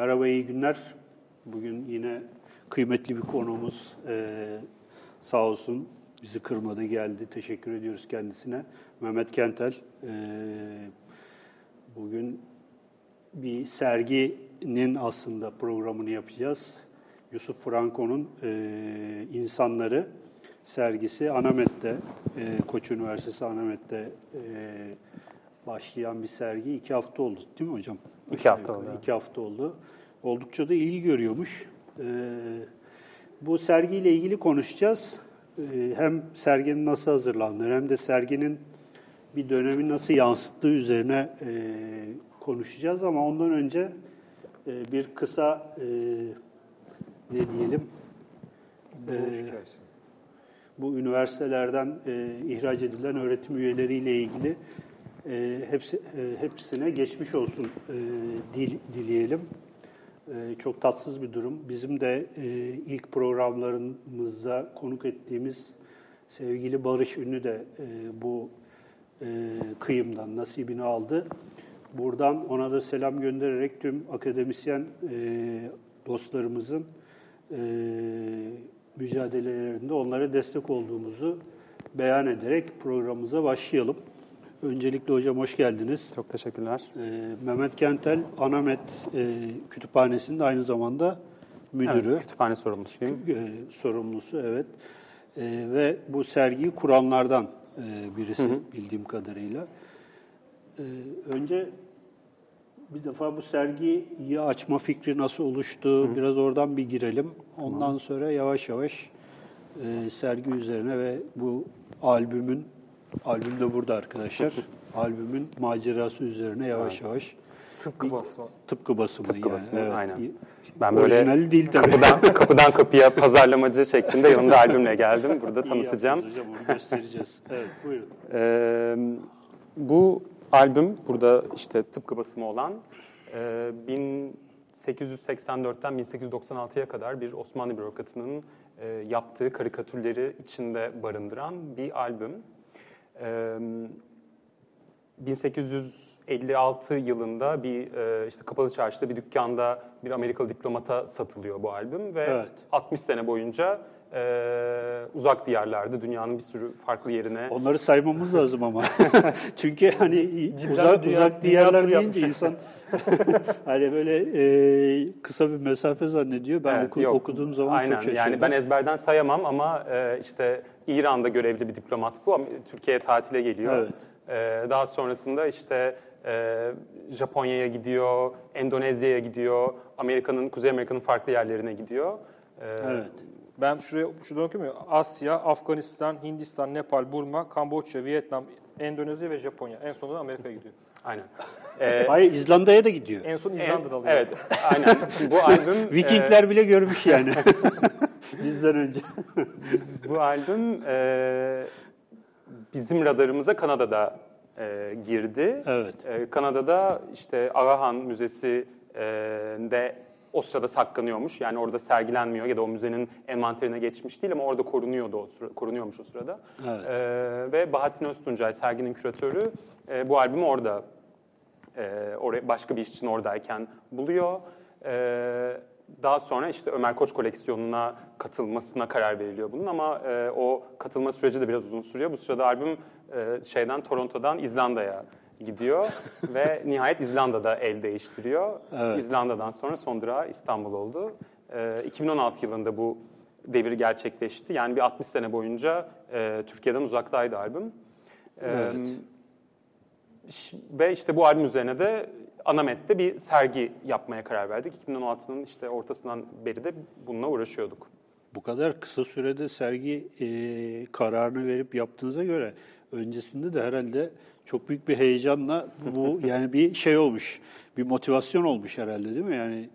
Merhaba, iyi günler. Bugün yine kıymetli bir konuğumuz e, sağ olsun bizi kırmadı, geldi. Teşekkür ediyoruz kendisine. Mehmet Kentel. E, bugün bir serginin aslında programını yapacağız. Yusuf Franco'nun e, İnsanları sergisi Anamet'te, e, Koç Üniversitesi Anamet'te e, başlayan bir sergi. iki hafta oldu değil mi hocam? İki hafta oldu. İki hafta oldu. Oldukça da ilgi görüyormuş. E, bu sergiyle ilgili konuşacağız. E, hem serginin nasıl hazırlandığı hem de serginin bir dönemi nasıl yansıttığı üzerine e, konuşacağız. Ama ondan önce e, bir kısa e, ne diyelim e, bu üniversitelerden e, ihraç edilen öğretim üyeleriyle ilgili e, hepsi e, hepsine geçmiş olsun e, dil, dileyelim. E, çok tatsız bir durum. Bizim de e, ilk programlarımızda konuk ettiğimiz sevgili Barış Ünlü de e, bu e, kıyımdan nasibini aldı. Buradan ona da selam göndererek tüm akademisyen e, dostlarımızın e, mücadelelerinde onlara destek olduğumuzu beyan ederek programımıza başlayalım. Öncelikle hocam hoş geldiniz. Çok teşekkürler. Ee, Mehmet Kentel, Anamet e, Kütüphanesi'nde aynı zamanda müdürü, Evet, kütüphane sorumlusuyum. e, sorumlusu evet. E, ve bu sergiyi kuranlardan e, birisi bildiğim kadarıyla. E, önce bir defa bu sergiyi açma fikri nasıl oluştu? Biraz oradan bir girelim. Ondan sonra yavaş yavaş e, sergi üzerine ve bu albümün, albüm de burada arkadaşlar, albümün macerası üzerine yavaş yavaş Tıpkı basma. tıpkı basımı Tıpkı yani. basımı, evet. aynen. Ben böyle Orijinali değil tabii. kapıdan, kapıdan kapıya pazarlamacı şeklinde yanımda albümle geldim. Burada İyi tanıtacağım. yaptınız hocam, onu göstereceğiz. Evet, buyurun. Ee, bu albüm burada işte tıpkı basımı olan e, 1884'ten 1896'ya kadar bir Osmanlı bürokratının e, yaptığı karikatürleri içinde barındıran bir albüm. Ee, 1856 yılında bir e, işte kapalı çarşıda bir dükkanda bir Amerikalı diplomata satılıyor bu albüm ve Evet. 60 sene boyunca e, uzak diyarlarda dünyanın bir sürü farklı yerine Onları saymamız lazım ama. Çünkü hani Cidden uzak, dünya- uzak dünya diyarlar turu deyince insan hani böyle e, kısa bir mesafe zannediyor. Ben Evet, oku- yok. okuduğum zaman Aynen. çok şaşırdım. Yani ben ezberden sayamam ama e, işte İran'da görevli bir diplomat bu. Türkiye'ye tatile geliyor. Evet. E, daha sonrasında işte e, Japonya'ya gidiyor, Endonezya'ya gidiyor, Amerika'nın, Kuzey Amerika'nın farklı yerlerine gidiyor. E, Evet. Ben şuraya şuradan okuyayım ya. Asya, Afganistan, Hindistan, Nepal, Burma, Kamboçya, Vietnam, Endonezya ve Japonya. En sonunda Amerika'ya gidiyor. Aynen. E, Hayır İzlanda'ya da gidiyor. En son İzlanda'da alıyor. Evet, aynen. Bu albüm... e, Vikingler bile görmüş yani. Bizden önce. Bu albüm e, bizim radarımıza Kanada'da e, girdi. Evet. E, Kanada'da işte Arahan Müzesi e, de o sırada saklanıyormuş. Yani orada sergilenmiyor ya da o müzenin envanterine geçmiş değil ama orada korunuyordu o sıra, korunuyormuş o sırada. Evet. E, ve Bahattin Öztuncay serginin küratörü e, bu albümü orada e, oraya başka bir iş için oradayken buluyor. E, daha sonra işte Ömer Koç koleksiyonuna katılmasına karar veriliyor bunun ama e, o katılma süreci de biraz uzun sürüyor. Bu sırada albüm e, şeyden Toronto'dan İzlanda'ya gidiyor ve nihayet İzlanda'da el değiştiriyor. Evet. İzlanda'dan sonra son durağı İstanbul oldu. E, 2016 yılında bu devir gerçekleşti. Yani bir 60 sene boyunca e, Türkiye'den uzaktaydı albüm. E, Evet. Ve işte bu albüm üzerine de Anamet'te bir sergi yapmaya karar verdik. 2016'nın işte ortasından beri de bununla uğraşıyorduk. Bu kadar kısa sürede sergi e, kararını verip yaptığınıza göre öncesinde de herhalde çok büyük bir heyecanla bu yani bir şey olmuş, bir motivasyon olmuş herhalde değil mi? Yani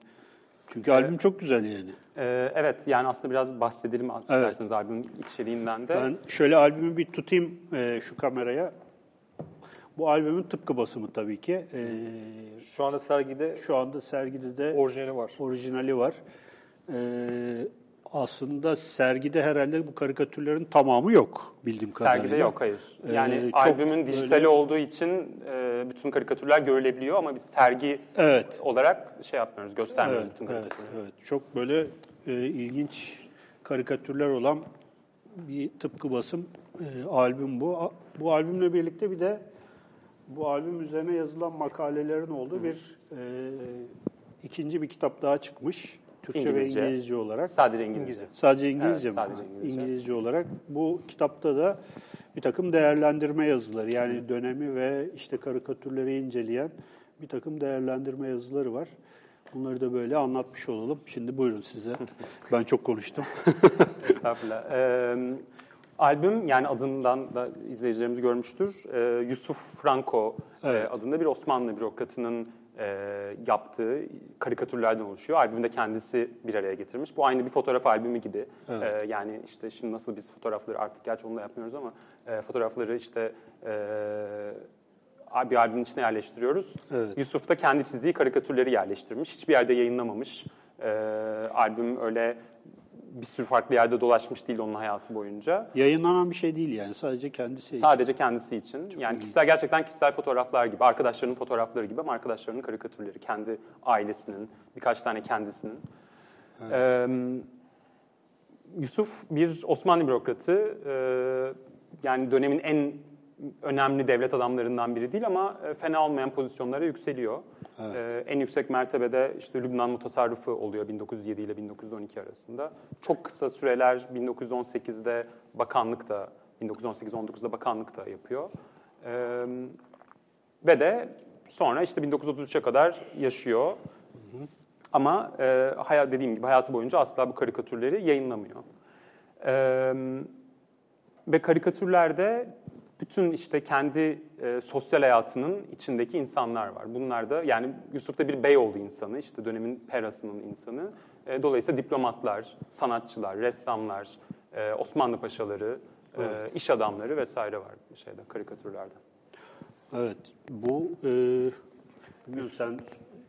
çünkü albüm çok güzel yani. Ee, evet yani aslında biraz bahsedelim isterseniz albümün içeriğinden de. Ben şöyle albümü bir tutayım e, şu kameraya. Bu albümün tıpkı basımı tabii ki. E, Şu anda sergide şu anda sergide de orijinali var. orijinali var. E, aslında sergide herhalde bu karikatürlerin tamamı yok bildiğim kadarıyla. Sergide yok hayır. Yani Ee, albümün dijitali böyle- olduğu için e, bütün karikatürler görülebiliyor ama biz sergi Evet. olarak şey yapmıyoruz, göstermiyoruz Evet, bütün evet, karikatürleri. evet. Çok böyle e, ilginç karikatürler olan bir tıpkı basım e, albüm bu. Bu albümle birlikte bir de bu albüm üzerine yazılan makalelerin olduğu bir e, ikinci bir kitap daha çıkmış. Türkçe İngilizce. ve İngilizce olarak. Sadece İngilizce. Sadece İngilizce Evet, mi? sadece İngilizce. İngilizce olarak. Bu kitapta da bir takım değerlendirme yazıları yani dönemi ve işte karikatürleri inceleyen bir takım değerlendirme yazıları var. Bunları da böyle anlatmış olalım. Şimdi buyurun size. Ben çok konuştum. Estağfurullah. Ee, albüm yani adından da izleyicilerimiz görmüştür. Ee, Yusuf Franco e, Evet. adında bir Osmanlı bürokratının e, yaptığı karikatürlerden oluşuyor. Albümde kendisi bir araya getirmiş. Bu aynı bir fotoğraf albümü gibi. Evet. Ee, yani işte şimdi nasıl biz fotoğrafları artık gerçi onu da yapmıyoruz ama e, fotoğrafları işte e, bir albümün içine yerleştiriyoruz. Evet. Yusuf da kendi çizdiği karikatürleri yerleştirmiş. Hiçbir yerde yayınlamamış. Ee, albüm öyle bir sürü farklı yerde dolaşmış değil onun hayatı boyunca. Yayınlanan bir şey değil yani. Sadece kendisi. Sadece kendisi için. yani kişisel gerçekten kişisel fotoğraflar gibi, arkadaşlarının fotoğrafları gibi ama arkadaşlarının karikatürleri, kendi ailesinin, birkaç tane kendisinin. Ee, Yusuf bir Osmanlı bürokratı. Ee, yani dönemin en önemli devlet adamlarından biri değil ama e, fena olmayan pozisyonlara yükseliyor. Ee, en yüksek mertebede işte Lübnan mutasarrıfı oluyor 1907 ile 1912 arasında. Çok kısa süreler 1918'de bakanlık da 1918-19'da bakanlık da yapıyor. Ee, ve de sonra işte 1933'e kadar yaşıyor. Ama e, hayat dediğim gibi hayatı boyunca asla bu karikatürleri yayınlamıyor. Ee, ve karikatürlerde bütün işte kendi e, sosyal hayatının içindeki insanlar var. Bunlar da yani Yusuf da bir Beyoğlu insanı, işte dönemin Peras'ının insanı. E, dolayısıyla diplomatlar, sanatçılar, ressamlar, e, Osmanlı paşaları, e, iş adamları vesaire var şeyde karikatürlerde. Evet. Bu e, bilmiyorum sen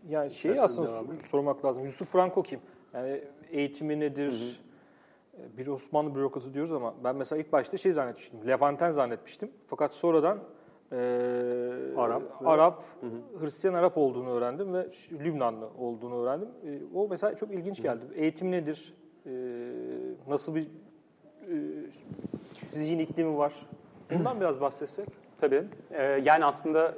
Yani şeyi aslında sormak lazım. Yusuf Franco kim? Yani eğitimi nedir? E, Bir Osmanlı bürokratı diyoruz ama ben mesela ilk başta şey zannetmiştim. Levanten zannetmiştim. Fakat sonradan e, Arap Arap, Hristiyan Arap olduğunu öğrendim ve Lübnanlı olduğunu öğrendim. E, o mesela çok ilginç geldi. Eğitim nedir? E, nasıl bir e, zihin iklimi var? Bundan biraz bahsetsek. Tabii. Ee, yani aslında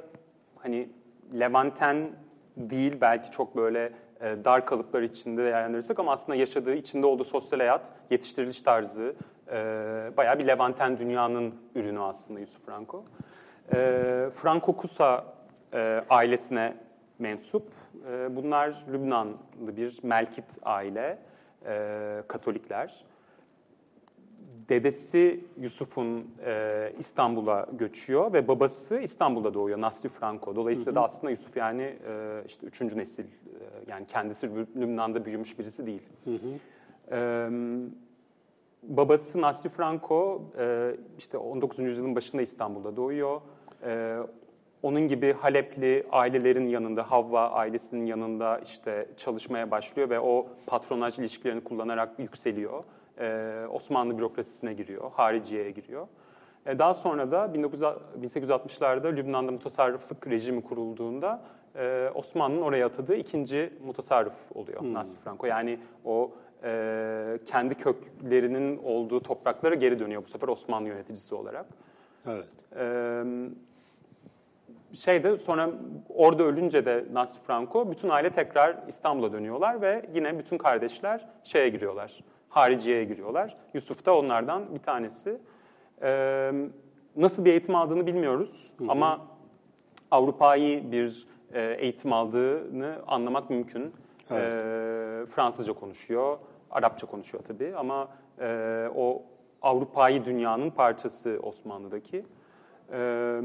hani Levanten değil belki çok böyle e, dar kalıplar içinde değerlendirirsek ama aslında yaşadığı, içinde olduğu sosyal hayat, yetiştiriliş tarzı e, bayağı bir Levanten dünyanın ürünü aslında Yusuf Franco. E, Franco Kusa e, ailesine mensup. E, bunlar Lübnanlı bir Melkit aile, e, Katolikler. Dedesi Yusuf'un e, İstanbul'a göçüyor ve babası İstanbul'da doğuyor, Nasri Franco. Dolayısıyla da aslında Yusuf yani e, işte üçüncü nesil, e, yani kendisi Lü- Lübnan'da büyümüş birisi değil. E, babası Nasri Franco e, işte 19. yüzyılın başında İstanbul'da doğuyor. E, onun gibi Halepli ailelerin yanında, Havva ailesinin yanında işte çalışmaya başlıyor ve o patronaj ilişkilerini kullanarak yükseliyor. Ee, Osmanlı bürokrasisine giriyor, hariciyeye giriyor. Ee, daha sonra da 19, 1860'larda Lübnan'da mutasarrıflık rejimi kurulduğunda e, Osmanlı'nın oraya atadığı ikinci mutasarrıf oluyor Nasri Franco. Yani o e, kendi köklerinin olduğu topraklara geri dönüyor bu sefer Osmanlı yöneticisi olarak. evet. Ee, şeyde sonra orada ölünce de Nasri Franco bütün aile tekrar İstanbul'a dönüyorlar ve yine bütün kardeşler şeye giriyorlar. Hariciye'ye giriyorlar. Yusuf da onlardan bir tanesi. Ee, nasıl bir eğitim aldığını bilmiyoruz ama Avrupa'yı bir e, eğitim aldığını anlamak mümkün. Ee, Fransızca konuşuyor, Arapça konuşuyor tabii ama e, o Avrupa'yı dünyanın parçası Osmanlı'daki. Ee,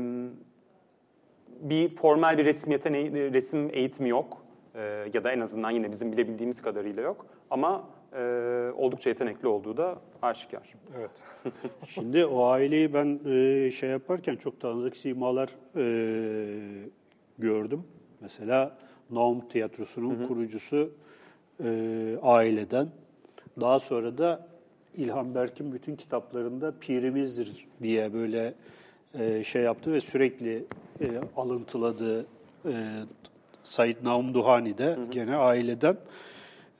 bir formal bir resim yeteneği, resim eğitimi yok Ee, ya da en azından yine bizim bilebildiğimiz kadarıyla yok. Ama e, oldukça yetenekli olduğu da aşikar. Evet. Şimdi o aileyi ben e, şey yaparken çok tanıdık simalar e, gördüm. Mesela Naum Tiyatrosu'nun kurucusu e, aileden. daha sonra da İlhan Berk'in bütün kitaplarında pirimizdir diye böyle e, şey yaptı ve sürekli e, alıntıladığı e, Said Naum Duhani de gene aileden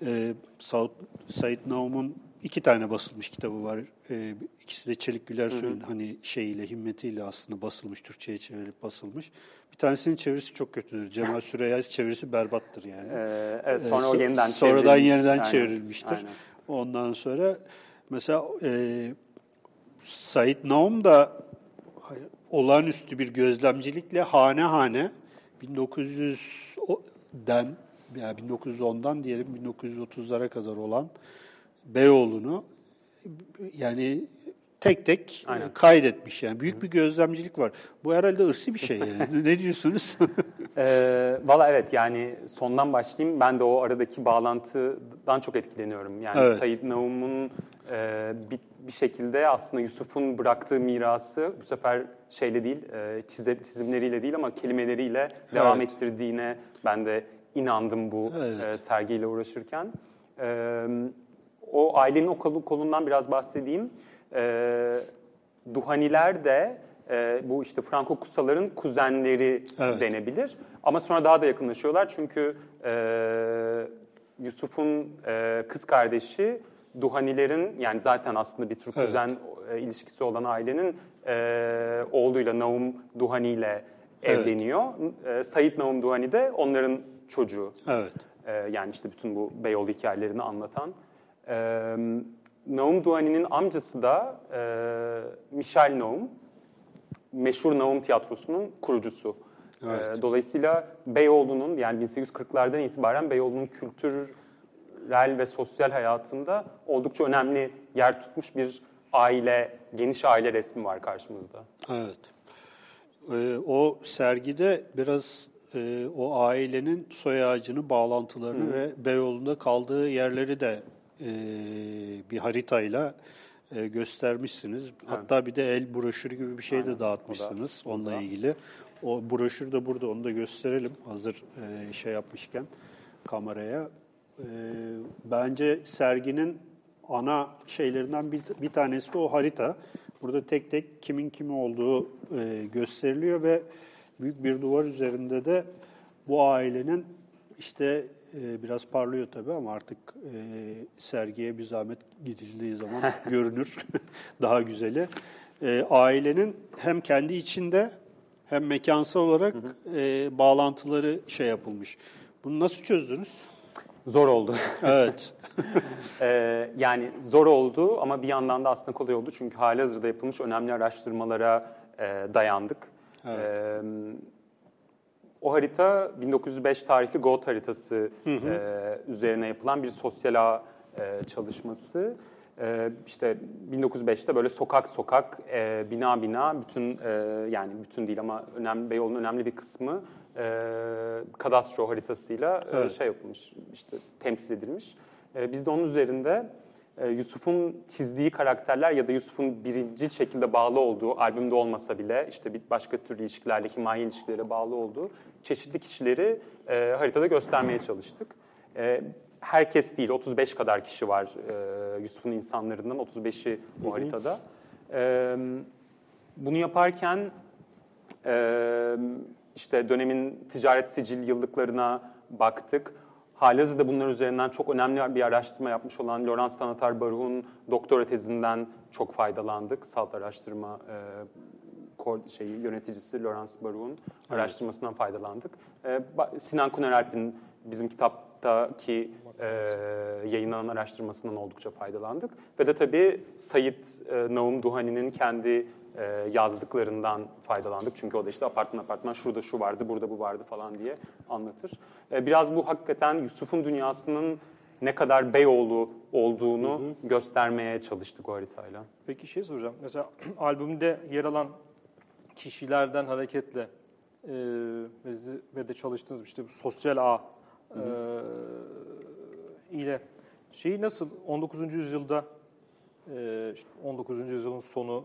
e, Said, Said Naum'un iki tane basılmış kitabı var. E, ikisi de Çelik Güler Soy'un hani şeyiyle, himmetiyle aslında basılmış, Türkçe'ye çevrilip basılmış. Bir tanesinin çevirisi çok kötüdür. Cemal Süreyya'nın çevirisi berbattır yani. Ee, evet, sonra o Ee, yeniden sonradan çevrilmiş. yeniden Aynen, çevrilmiştir. aynen. Ondan sonra mesela e, Said Naum da olağanüstü bir gözlemcilikle hane hane 1900'den yani 1910'dan diyelim 1930'lara kadar olan Beyoğlu'nu yani tek tek Aynen. e, kaydetmiş yani büyük bir gözlemcilik var. Bu herhalde ırsi bir şey yani. ne diyorsunuz? Ee, Valla evet yani sondan başlayayım. Ben de o aradaki bağlantıdan çok etkileniyorum. Yani Evet. Said Naum'un e, bir, bir şekilde aslında Yusuf'un bıraktığı mirası bu sefer şeyle değil, e, çize- çizimleriyle değil ama kelimeleriyle devam Evet. ettirdiğine ben de inandım bu Evet. e, sergiyle uğraşırken. E, o ailenin o kolu- kolundan biraz bahsedeyim. E, Duhaniler de e, bu işte Franco Kusaların kuzenleri Evet. denebilir. Ama sonra daha da yakınlaşıyorlar çünkü e, Yusuf'un e, kız kardeşi Duhanilerin yani zaten aslında bir Türk Evet. kuzen e, ilişkisi olan ailenin e, oğluyla Naum Duhani ile Evet. evleniyor. E, Said Naum Duhani de onların çocuğu. evet. Ee, yani işte bütün bu Beyoğlu hikayelerini anlatan. Ee, Naum Duani'nin amcası da e, Michel Naum, meşhur Naum Tiyatrosu'nun kurucusu. Evet. Ee, dolayısıyla Beyoğlu'nun yani 1840'lardan itibaren Beyoğlu'nun kültürel ve sosyal hayatında oldukça önemli yer tutmuş bir aile, geniş aile resmi var karşımızda. Evet. Ee, o sergide biraz e, o ailenin soy ağacını, bağlantılarını ve Beyoğlu'nda kaldığı yerleri de e, bir haritayla e, göstermişsiniz. Hatta bir de el broşürü gibi bir şey Aynen, de o da dağıtmışsınız onunla burada. ilgili. O broşür de burada, onu da gösterelim hazır e, şey yapmışken kameraya. E, bence serginin ana şeylerinden bir, bir tanesi de o harita. Burada tek tek kimin kimi olduğu e, gösteriliyor ve büyük bir duvar üzerinde de bu ailenin işte e, biraz parlıyor tabii ama artık e, sergiye bir zahmet gidildiği zaman görünür daha güzeli. E, ailenin hem kendi içinde hem mekansal olarak e, bağlantıları şey yapılmış. Bunu nasıl çözdünüz? Zor oldu. Evet. Ee, yani zor oldu ama bir yandan da aslında kolay oldu. Çünkü halihazırda yapılmış önemli araştırmalara e, dayandık. O harita 1905 tarihli GOAT haritası e, üzerine yapılan bir sosyal ağ e, çalışması. E, işte 1905'te böyle sokak sokak, e, bina bina, bütün e, yani bütün değil ama önemli Beyoğlu'nun önemli bir kısmı e, kadastro haritasıyla e, Evet. şey yapılmış, işte temsil edilmiş. E, biz de onun üzerinde e, Yusuf'un çizdiği karakterler ya da Yusuf'un birinci şekilde bağlı olduğu, albümde olmasa bile işte bir başka tür ilişkilerle, himaye ilişkilere bağlı olduğu çeşitli kişileri e, haritada göstermeye çalıştık. E, herkes değil, 35 kadar kişi var e, Yusuf'un insanlarından, 35'i bu haritada. E, bunu yaparken ee, işte dönemin ticaret sicil yıllıklarına baktık. Halihazırda bunlar üzerinden çok önemli bir araştırma yapmış olan Laurence Tanatar Baruch'un doktora tezinden çok faydalandık. Salt araştırma e, şeyi, yöneticisi Laurence Baruch'un araştırmasından faydalandık. E, Sinan Kuneralp'in bizim kitaptaki e, yayınlanan araştırmasından oldukça faydalandık. Ve de tabii Sayit e, Naum Duhani'nin kendi e, yazdıklarından faydalandık. Çünkü o da işte apartman apartman şurada şu vardı, burada bu vardı falan diye anlatır. E, biraz bu hakikaten Yusuf'un dünyasının ne kadar Beyoğlu olduğunu göstermeye çalıştık o haritayla. Peki şey soracağım. Mesela albümde yer alan kişilerden hareketle e, ve de- çalıştığınız işte bu sosyal ağ e, ile şeyi nasıl 19. yüzyılda e, işte 19. yüzyılın sonu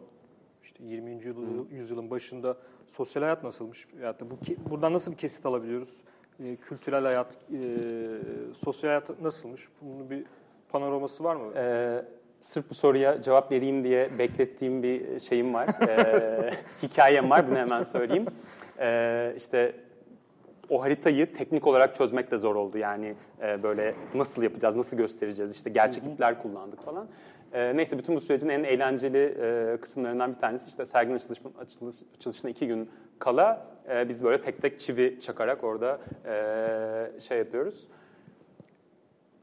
işte 20. yüzyıl- yüzyılın başında sosyal hayat nasılmış? Ya da bu buradan nasıl bir kesit alabiliyoruz? E, kültürel hayat, e, sosyal hayat nasılmış? Bunu bir panoraması var mı? Ee, sırf bu soruya cevap vereyim diye beklettiğim bir şeyim var. Ee, hikayem var, bunu hemen söyleyeyim. Ee, işte o haritayı teknik olarak çözmek de zor oldu. Yani e, böyle nasıl yapacağız, nasıl göstereceğiz, işte gerçek ipler kullandık falan. Ee, neyse bütün bu sürecin en eğlenceli e, kısımlarından bir tanesi işte serginin açılış, açılış, açılışına iki gün kala e, biz böyle tek tek çivi çakarak orada e, şey yapıyoruz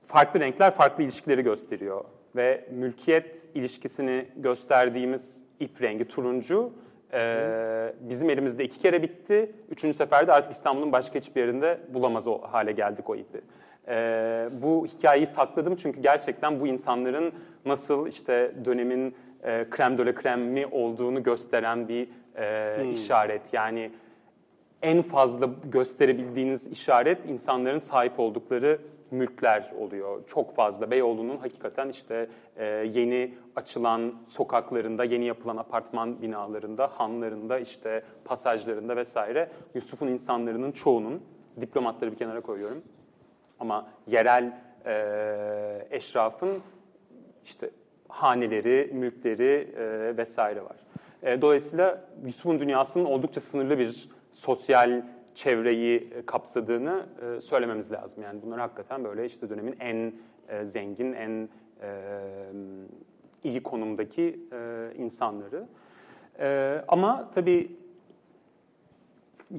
farklı renkler farklı ilişkileri gösteriyor. Ve mülkiyet ilişkisini gösterdiğimiz ip rengi turuncu e, bizim elimizde iki kere bitti. Üçüncü seferde artık İstanbul'un başka hiçbir yerinde bulamaz o hale geldik o ipi. E, bu hikayeyi sakladım çünkü gerçekten bu insanların nasıl işte dönemin e, krem de la kremi olduğunu gösteren bir e, işaret. Yani en fazla gösterebildiğiniz işaret insanların sahip oldukları mülkler oluyor. Çok fazla. Beyoğlu'nun hakikaten işte e, yeni açılan sokaklarında, yeni yapılan apartman binalarında, hanlarında, işte pasajlarında vesaire Yusuf'un insanların çoğunun, diplomatları bir kenara koyuyorum, ama yerel e, eşrafın işte haneleri, mülkleri e, vesaire var. E, dolayısıyla Yusuf'un dünyasının oldukça sınırlı bir sosyal çevreyi kapsadığını e, söylememiz lazım. Yani bunlar hakikaten böyle işte dönemin en e, zengin, en e, iyi konumdaki e, insanları. E, ama tabii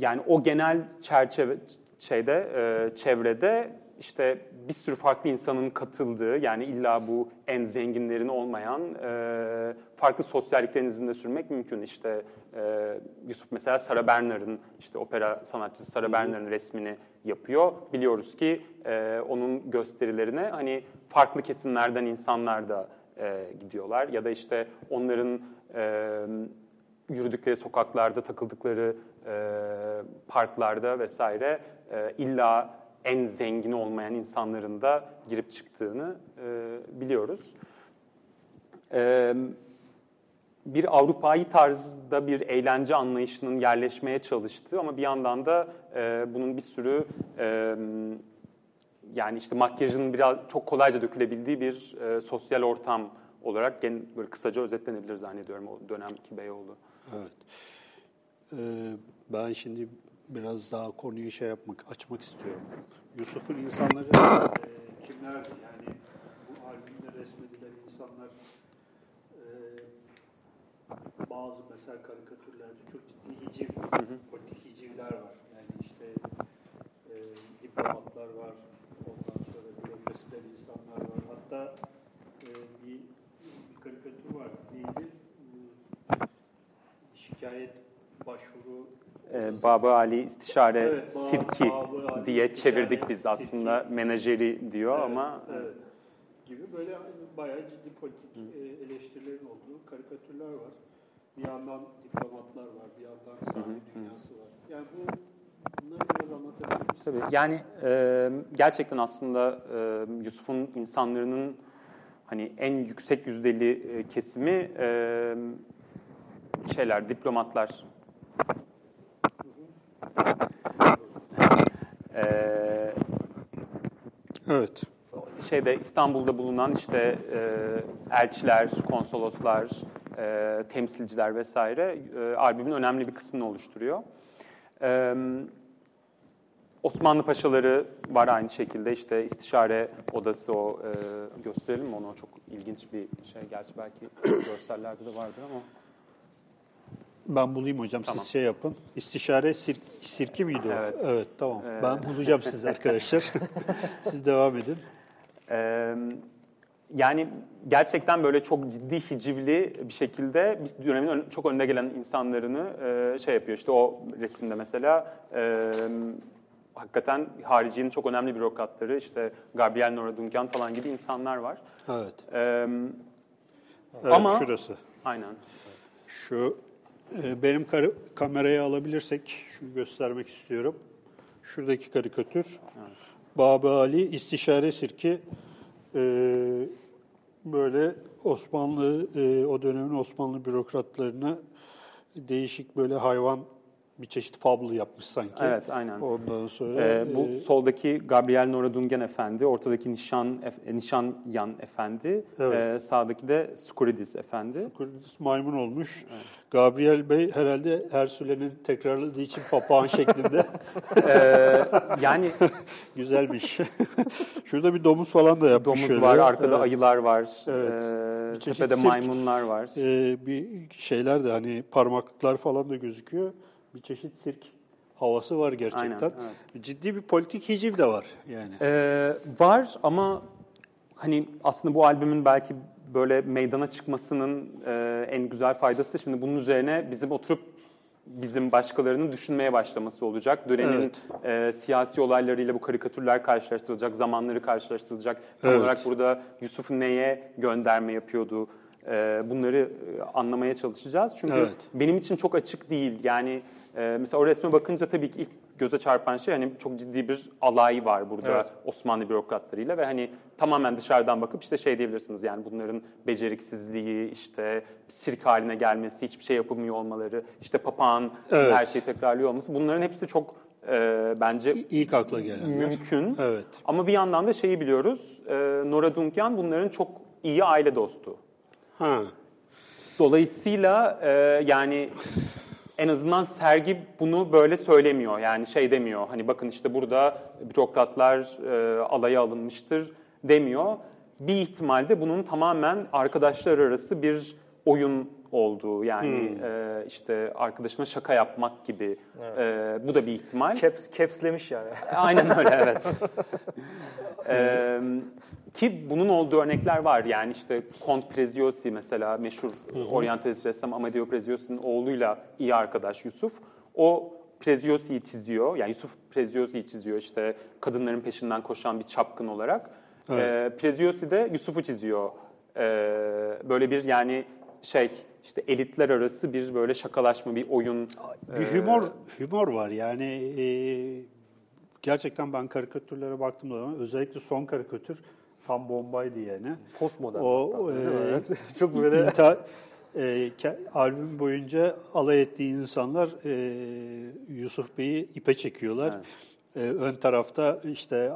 yani o genel çerçeve şeyde e, çevrede işte bir sürü farklı insanın katıldığı yani illa bu en zenginlerin olmayan e, farklı sosyalliklerin izinde sürmek mümkün. İşte e, Yusuf mesela Sara Bernard'ın işte opera sanatçısı Sara Bernard'ın resmini yapıyor. Biliyoruz ki e, onun gösterilerine hani farklı kesimlerden insanlar da e, gidiyorlar ya da işte onların e, yürüdükleri sokaklarda, takıldıkları e, parklarda vesaire e, illa en zengin olmayan insanların da girip çıktığını e, biliyoruz. E, bir Avrupa'yı tarzda bir eğlence anlayışının yerleşmeye çalıştığı ama bir yandan da e, bunun bir sürü e, yani işte makyajın biraz çok kolayca dökülebildiği bir e, sosyal ortam olarak gen, böyle kısaca özetlenebilir zannediyorum o dönemki Beyoğlu. Evet. Ee, ben şimdi biraz daha konuyu şey yapmak, açmak istiyorum. Yusuf'un insanları e, kimlerdi? Yani bu albümde resmedilen insanlar e, bazı mesela karikatürlerde çok ciddi hiciv, politik hicivler var. Yani işte e, diplomatlar var, ondan sonra bürokrasiden insanlar var. Hatta e, bir, bir karikatür var. Neydi? E, şikayet başvuru Ee, Baba Ali İstişare Evet, Sirki Baba Ali diye İstişare çevirdik biz aslında Sirki. menajeri diyor Evet, ama evet. gibi böyle bayağı ciddi politik e, eleştirilerin olduğu karikatürler var. Bir yandan diplomatlar var, bir yandan sahne dünyası var. Yani bu? Tabii. Yani e, gerçekten aslında e, Yusuf'un insanların hani en yüksek yüzdeli e, kesimi e, şeyler, diplomatlar. E, Evet. şeyde İstanbul'da bulunan işte e, elçiler, konsoloslar, e, temsilciler vesaire e, albümün önemli bir kısmını oluşturuyor. E, Osmanlı paşaları var aynı şekilde işte istişare odası o e, gösterelim mi onu? O çok ilginç bir şey. Gerçi belki görsellerde de vardır ama. Ben bulayım hocam, Tamam. siz şey yapın. İstişare sir, sirki miydi o? Evet. tamam. Ee, Ben bulacağım siz arkadaşlar. siz devam edin. Ee, yani gerçekten böyle çok ciddi hicivli bir şekilde biz dönemin ön- çok önde gelen insanlarını e, şey yapıyor. İşte o resimde mesela e, hakikaten haricinin çok önemli bürokratları işte Gabriel Nora Duncan falan gibi insanlar var. Evet. Ee, evet Ama- şurası. aynen. Şu e, benim kar- kamerayı alabilirsek şunu göstermek istiyorum. Şuradaki karikatür. Baba Ali İstişare Sirki e, böyle Osmanlı e, o dönemin Osmanlı bürokratlarına değişik böyle hayvan bir çeşit fablo yapmış sanki. Evet, aynen. Ondan sonra Ee, bu e, soldaki Gabriel Noradungen Efendi, ortadaki Nişan Ef- Nişan Yan Efendi, Evet. e, sağdaki de Skuridis Efendi. Kudüs maymun olmuş. Gabriel Bey herhalde her sürenin tekrarladığı için papağan şeklinde Ee, yani güzelmiş. Şurada bir domuz falan da yapmış. domuz şöyle. var, arkada Evet. ayılar var, Evet. ee, Bir tepede sirk. maymunlar var. Ee, bir şeyler de hani parmaklıklar falan da gözüküyor. Bir çeşit sirk havası var gerçekten. Aynen, Ciddi bir politik hiciv de var yani. Ee, var ama hani aslında bu albümün belki böyle meydana çıkmasının e, en güzel faydası da şimdi bunun üzerine bizim oturup bizim başkalarının düşünmeye başlaması olacak. Dönemin e, siyasi olaylarıyla bu karikatürler karşılaştırılacak, zamanları karşılaştırılacak. Tam Evet. olarak burada Yusuf neye gönderme yapıyordu? E, bunları e, anlamaya çalışacağız. Çünkü Evet. benim için çok açık değil. Yani e, mesela o resme bakınca tabii ki ilk göze çarpan şey hani çok ciddi bir alay var burada Evet. Osmanlı bürokratlarıyla ve hani tamamen dışarıdan bakıp işte şey diyebilirsiniz yani bunların beceriksizliği, işte sirk haline gelmesi, hiçbir şey yapılmıyor olmaları, işte papağan Evet. her şeyi tekrarlıyor olması bunların hepsi çok e, bence İlk akla gelen. mümkün. Evet. Ama bir yandan da şeyi biliyoruz, e, Nora Duncan bunların çok iyi aile dostu. Ha. Dolayısıyla e, yani en azından sergi bunu böyle söylemiyor. Yani şey demiyor. Hani bakın işte burada bürokratlar e, alaya alınmıştır demiyor. Bir ihtimalde bunun tamamen arkadaşlar arası bir oyun olduğu. Yani e, işte arkadaşına şaka yapmak gibi. E, bu da bir ihtimal. Caps, capslemiş yani. Aynen öyle evet. Ee, ki bunun olduğu örnekler var. Yani işte Kont Preziosi mesela meşhur oryantalist ressam Amadeo Preziosi'nin oğluyla iyi arkadaş Yusuf. O Preziosi'yi çiziyor. Yani Yusuf Preziosi'yi çiziyor işte kadınların peşinden koşan bir çapkın olarak. Ee, Preziosi de Yusuf'u çiziyor. Ee, böyle bir yani şey işte elitler arası bir böyle şakalaşma, bir oyun. Bir humor humor var yani e, gerçekten ben karikatürlere baktığım zaman özellikle son karikatür tam bombaydı yani. Postmodern. O mi? e, Evet. Çok böyle İnta- e, ke- albüm boyunca alay ettiği insanlar e, Yusuf Bey'i ipe çekiyorlar. E, ön tarafta işte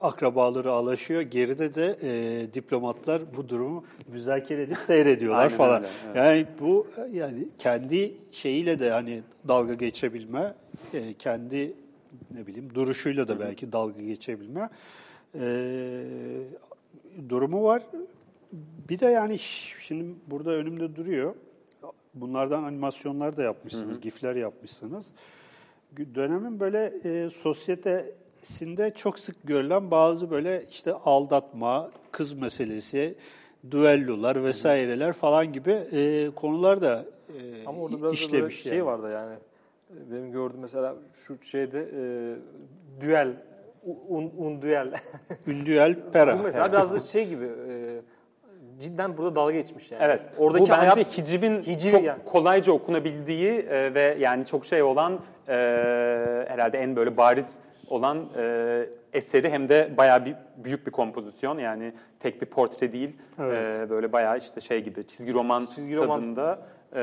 akrabaları alaşıyor. Geride de e, diplomatlar bu durumu müzakere edip seyrediyorlar Aynen falan. öyle, evet. Yani bu yani kendi şeyiyle de hani dalga geçebilme, e, kendi ne bileyim duruşuyla da belki dalga geçebilme e, durumu var. Bir de yani şimdi burada önümde duruyor. Bunlardan animasyonlar da yapmışsınız, gifler yapmışsınız. Dönemin böyle e, sosyetesinde çok sık görülen bazı böyle işte aldatma, kız meselesi, düellolar vesaireler falan gibi e, konular da e, Ama orada biraz da böyle işlemiş şey yani. vardı yani. Benim gördüğüm mesela şu şeyde e, düel, un, un düel. Ündüel Pera. Bu mesela biraz da şey gibi e, cidden burada dalga geçmiş yani. Evet. Oradaki bu bence hayat hicivin Hiciv çok yani. kolayca okunabildiği e, ve yani çok şey olan e, herhalde en böyle bariz olan e, eseri hem de bayağı bir büyük bir kompozisyon yani tek bir portre değil Evet. E, böyle bayağı işte şey gibi çizgi roman Çizgi roman. tadında E,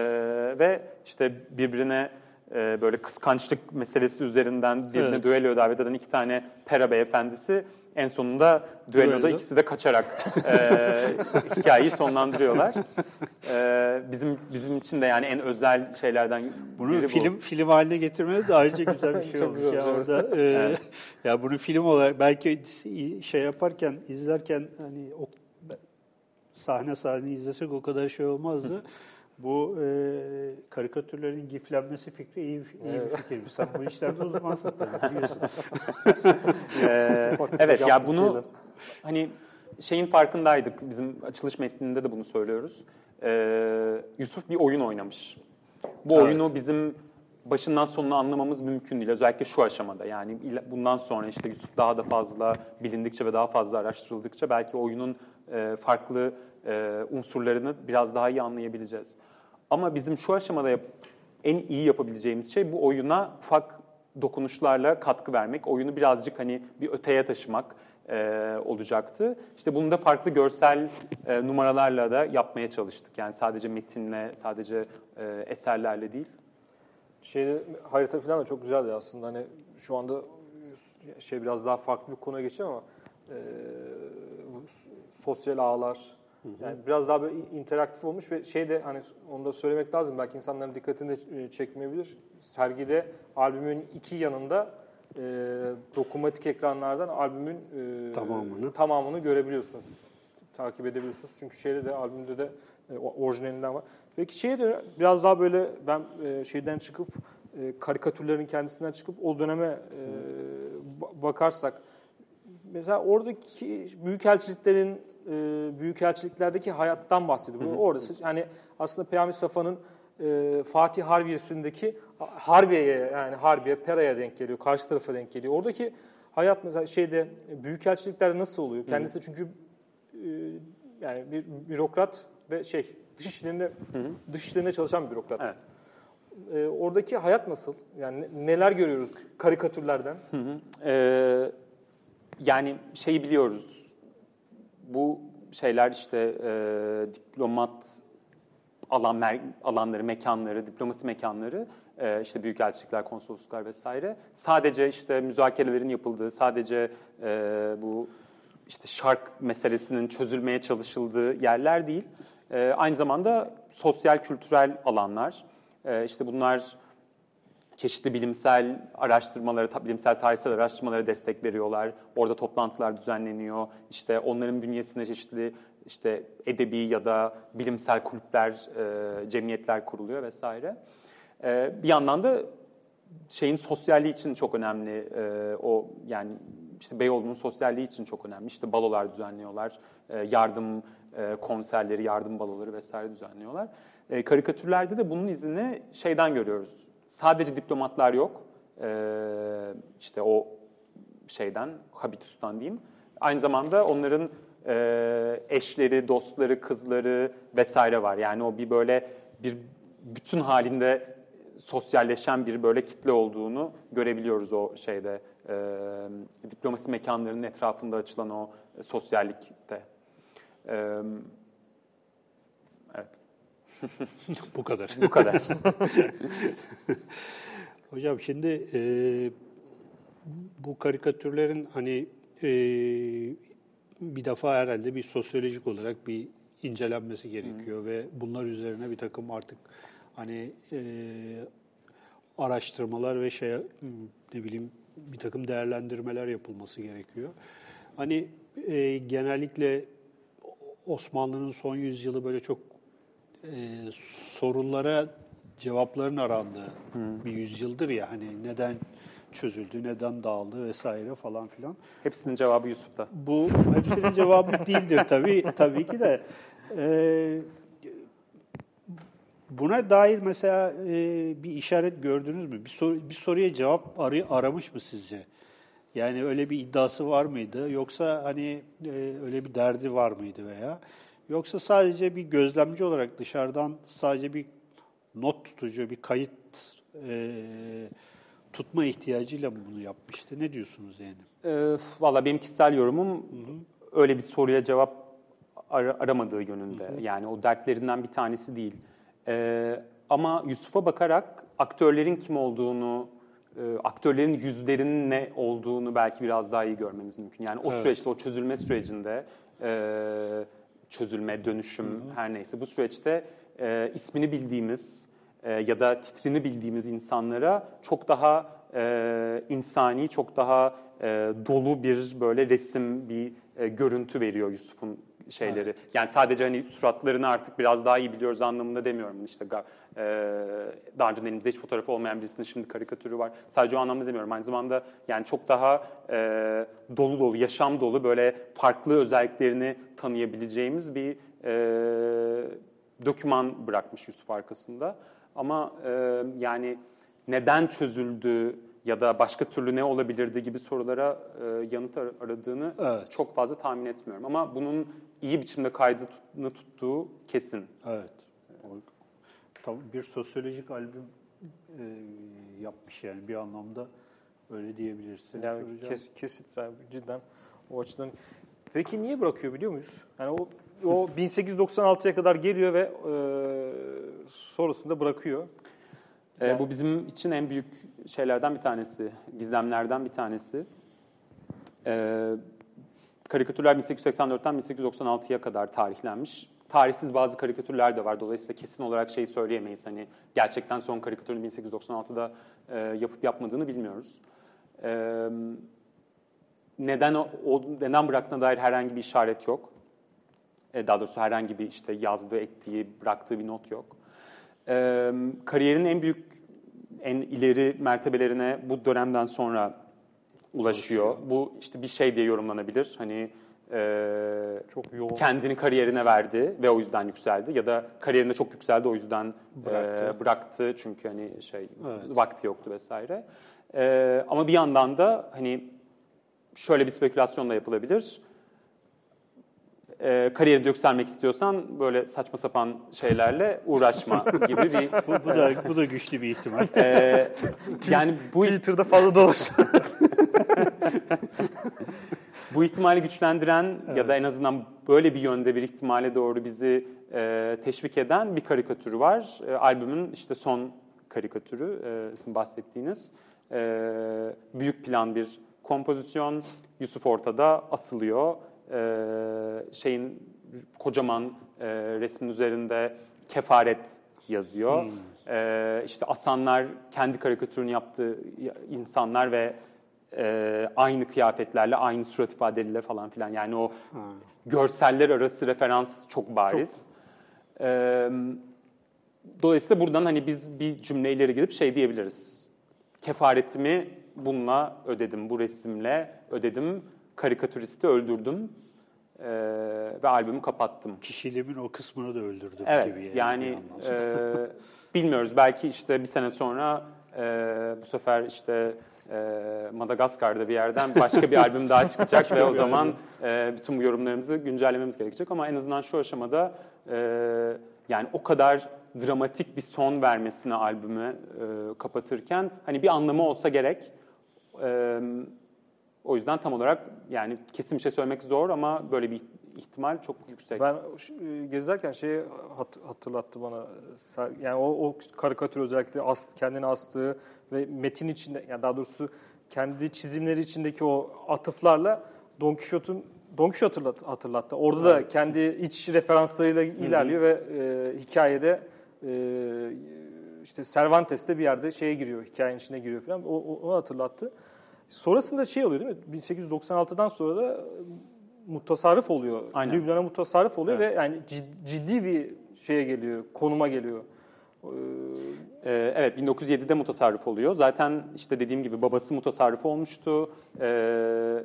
ve işte birbirine e, böyle kıskançlık meselesi üzerinden birbirine Evet. düello davet eden iki tane pera beyefendisi en sonunda düelloda Düello. ikisi de kaçarak e, hikayeyi sonlandırıyorlar. E, bizim bizim için de yani en özel şeylerden Bunu biri bu. film film haline getirmeniz de ayrıca güzel bir şey Çok olmuş. güzel ya orada e, ya bunu film olarak belki şey yaparken izlerken hani o sahne sahne izlesek o kadar şey olmazdı. Bu e, karikatürlerin giflenmesi fikri iyi, iyi bir fikirmiş. Sen bu işlerde uzmansın tabii biliyorsun. Ee, evet ya bunu şeyler. hani şeyin farkındaydık. Bizim açılış metninde de bunu söylüyoruz. Ee, Yusuf bir oyun oynamış. Bu Evet. oyunu bizim başından sonuna anlamamız mümkün değil. Özellikle şu aşamada. Yani bundan sonra işte Yusuf daha da fazla bilindikçe ve daha fazla araştırıldıkça belki oyunun farklı e, unsurlarını biraz daha iyi anlayabileceğiz. Ama bizim şu aşamada yap- en iyi yapabileceğimiz şey bu oyuna ufak dokunuşlarla katkı vermek, oyunu birazcık hani bir öteye taşımak e, olacaktı. İşte bunu da farklı görsel e, numaralarla da yapmaya çalıştık. Yani sadece metinle, sadece e, eserlerle değil. Şeyde harita falan da çok güzeldi aslında. Hani şu anda e, şey biraz daha farklı bir konuya geçiyor ama e, sosyal ağlar yani biraz daha böyle interaktif olmuş ve şey de hani onu da söylemek lazım. Belki insanların dikkatini de e, çekmeyebilir. Sergide albümün iki yanında e, dokunmatik ekranlardan albümün e, Tamamını. tamamını görebiliyorsunuz. Takip edebiliyorsunuz. Çünkü şeyde de albümde de e, orijinalinden var. Peki şeye de biraz daha böyle ben e, şeyden çıkıp e, karikatürlerin kendisinden çıkıp o döneme e, ba- bakarsak mesela oradaki büyükelçiliklerin e, büyükelçiliklerdeki hayattan bahsediyor. Bu Orası hani aslında Peyami Safa'nın e, Fatih Harbiye'sindeki Harbiye'ye yani Harbiye Pera'ya denk geliyor. Karşı tarafa denk geliyor. Oradaki hayat mesela şeyde büyükelçiliklerde nasıl oluyor? Kendisi çünkü e, yani bir bürokrat ve şey dış işlerinde dış işlerinde çalışan bir bürokrat. Evet. E, oradaki hayat nasıl? Yani ne- neler görüyoruz karikatürlerden? Ee, yani şeyi biliyoruz. Bu şeyler işte e, diplomat alan mer- alanları, mekanları, diplomasi mekanları, e, işte büyükelçilikler, konsolosluklar vesaire. Sadece işte müzakerelerin yapıldığı, sadece e, bu işte şark meselesinin çözülmeye çalışıldığı yerler değil. E, aynı zamanda sosyal, kültürel alanlar. E, işte bunlar çeşitli bilimsel araştırmalara, bilimsel tarihsel araştırmalara destek veriyorlar. Orada toplantılar düzenleniyor. İşte onların bünyesinde çeşitli işte edebi ya da bilimsel kulüpler, e, cemiyetler kuruluyor vesaire. E, bir yandan da şeyin sosyalliği için çok önemli. E, o yani işte Beyoğlu'nun sosyalliği için çok önemli. İşte balolar düzenliyorlar, e, yardım e, konserleri, yardım baloları vesaire düzenliyorlar. E, karikatürlerde de bunun izini şeyden görüyoruz. Sadece diplomatlar yok. E, işte o şeyden, habitustan diyeyim. Aynı zamanda onların e, eşleri, dostları, kızları vesaire var. Yani o bir böyle bir bütün halinde sosyalleşen bir böyle kitle olduğunu görebiliyoruz o şeyde. E, diplomasi mekanlarının etrafında açılan o sosyallikte. Evet, Bu kadar. bu kadar. Hocam şimdi e, bu karikatürlerin hani e, bir defa herhalde bir sosyolojik olarak bir incelenmesi gerekiyor ve bunlar üzerine bir takım artık hani e, araştırmalar ve şey ne bileyim bir takım değerlendirmeler yapılması gerekiyor. Hani e, genellikle Osmanlı'nın son yüzyılı böyle çok e, sorunlara cevapların arandığı bir yüzyıldır ya hani neden çözüldü, neden dağıldı vesaire falan filan. Hepsinin cevabı Yusuf'ta. Bu hepsinin cevabı değildir tabii tabii ki de. Ee, buna dair mesela e, bir işaret gördünüz mü? Bir, sor- bir soruya cevap arı, aramış mı sizce? Yani öyle bir iddiası var mıydı? Yoksa hani e, öyle bir derdi var mıydı veya? Yoksa sadece bir gözlemci olarak dışarıdan sadece bir not tutucu, bir kayıt e, tutma ihtiyacıyla mı bunu yapmıştı? Ne diyorsunuz yani? Ee, Valla benim kişisel yorumum öyle bir soruya cevap ara- aramadığı yönünde. Yani o dertlerinden bir tanesi değil. Ee, ama Yusuf'a bakarak aktörlerin kim olduğunu, e, aktörlerin yüzlerinin ne olduğunu belki biraz daha iyi görmemiz mümkün. Yani o Evet. süreçte, o çözülme sürecinde, e, çözülme, dönüşüm her neyse. Bu süreçte e, ismini bildiğimiz e, ya da titrini bildiğimiz insanlara çok daha e, insani, çok daha e, dolu bir böyle resim, bir e, görüntü veriyor Yusuf'un şeyleri. Yani sadece hani suratlarını artık biraz daha iyi biliyoruz anlamında demiyorum. İşte e, daha önce elimizde hiç fotoğrafı olmayan birisinin şimdi karikatürü var. Sadece o anlamda demiyorum. Aynı zamanda yani çok daha e, dolu dolu, yaşam dolu böyle farklı özelliklerini tanıyabileceğimiz bir e, doküman bırakmış Yusuf arkasında. Ama e, yani neden çözüldü ya da başka türlü ne olabilirdi gibi sorulara e, yanıt ar- aradığını Evet. çok fazla tahmin etmiyorum. Ama bunun iyi biçimde kaydını tuttuğu kesin. Evet. Tam bir sosyolojik albüm e, yapmış yani bir anlamda öyle diyebilirsin. Yani Soracağım. kes, kesit yani cidden o açıdan. Peki niye bırakıyor biliyor muyuz? Yani o, o 1896'ya kadar geliyor ve e, sonrasında bırakıyor. Ee, bu bizim için en büyük şeylerden bir tanesi, gizemlerden bir tanesi. Ee, karikatürler 1884'ten 1896'ya kadar tarihlenmiş. Tarihsiz bazı karikatürler de var. Dolayısıyla kesin olarak şeyi söyleyemeyiz. Hani gerçekten son karikatürün 1896'da e, yapıp yapmadığını bilmiyoruz. Ee, neden o, o neden bıraktığına dair herhangi bir işaret yok. E, daha doğrusu herhangi bir işte yazdığı, ettiği, bıraktığı bir not yok. Ee, kariyerinin en büyük, en ileri mertebelerine bu dönemden sonra ulaşıyor. Bu işte bir şey diye yorumlanabilir. Hani e, Çok yoğun. kendini kariyerine verdi ve o yüzden yükseldi ya da kariyerinde çok yükseldi o yüzden Bıraktı. e, bıraktı çünkü hani şey Evet. vakti yoktu vesaire. E, ama bir yandan da hani şöyle bir spekülasyon da yapılabilir. E, kariyerinde yükselmek istiyorsan böyle saçma sapan şeylerle uğraşma gibi bir Bu, bu da bu da güçlü bir ihtimal. e, yani bu Twitter'da fazla dolaşıyor. Bu ihtimali güçlendiren ya da en azından böyle bir yönde bir ihtimale doğru bizi e, teşvik eden bir karikatürü var. E, albümün işte son karikatürü, e, sizin bahsettiğiniz. E, büyük plan bir kompozisyon. Yusuf ortada asılıyor. E, şeyin kocaman e, resmin üzerinde kefaret yazıyor. E, işte asanlar kendi karikatürünü yaptığı insanlar ve e, aynı kıyafetlerle, aynı surat ifadeleriyle falan filan. Yani o görseller arası referans çok bariz. E, dolayısıyla buradan hani biz bir cümle ileri gidip şey diyebiliriz. Kefaretimi bununla ödedim, bu resimle ödedim. Karikatüristi öldürdüm e, ve albümü kapattım. Kişiliğimin o kısmını da öldürdüm Evet, gibi. yani, bir anlamda. e, bilmiyoruz. Belki işte bir sene sonra e, bu sefer işte e, Madagaskar'da bir yerden başka bir albüm daha çıkacak ve o zaman e, bütün bu yorumlarımızı güncellememiz gerekecek. Ama en azından şu aşamada e, yani o kadar dramatik bir son vermesine albümü e, kapatırken hani bir anlamı olsa gerek. E, o yüzden tam olarak yani kesin bir şey söylemek zor ama böyle bir ihtimal çok yüksek. Ben e, gezerken şeyi hat- hatırlattı bana. Ser- Yani o, o karikatür özellikle as, kendini astığı ve metin içinde, yani daha doğrusu kendi çizimleri içindeki o atıflarla Don Quixote'un Don Quixote hatırlat, hatırlattı. Orada da kendi iç referanslarıyla ilerliyor ve e, hikayede e, işte Cervantes'te bir yerde şeye giriyor, hikayenin içine giriyor falan. O, o- onu hatırlattı. Sonrasında şey oluyor değil mi? 1896'dan sonra da mutasarrıf oluyor. Aynen. Lübnan'a mutasarrıf oluyor Evet. ve yani cid- ciddi bir şeye geliyor, konuma geliyor. Ee, Evet, 1907'de mutasarrıf oluyor. Zaten işte dediğim gibi babası mutasarrıf olmuştu. Ee,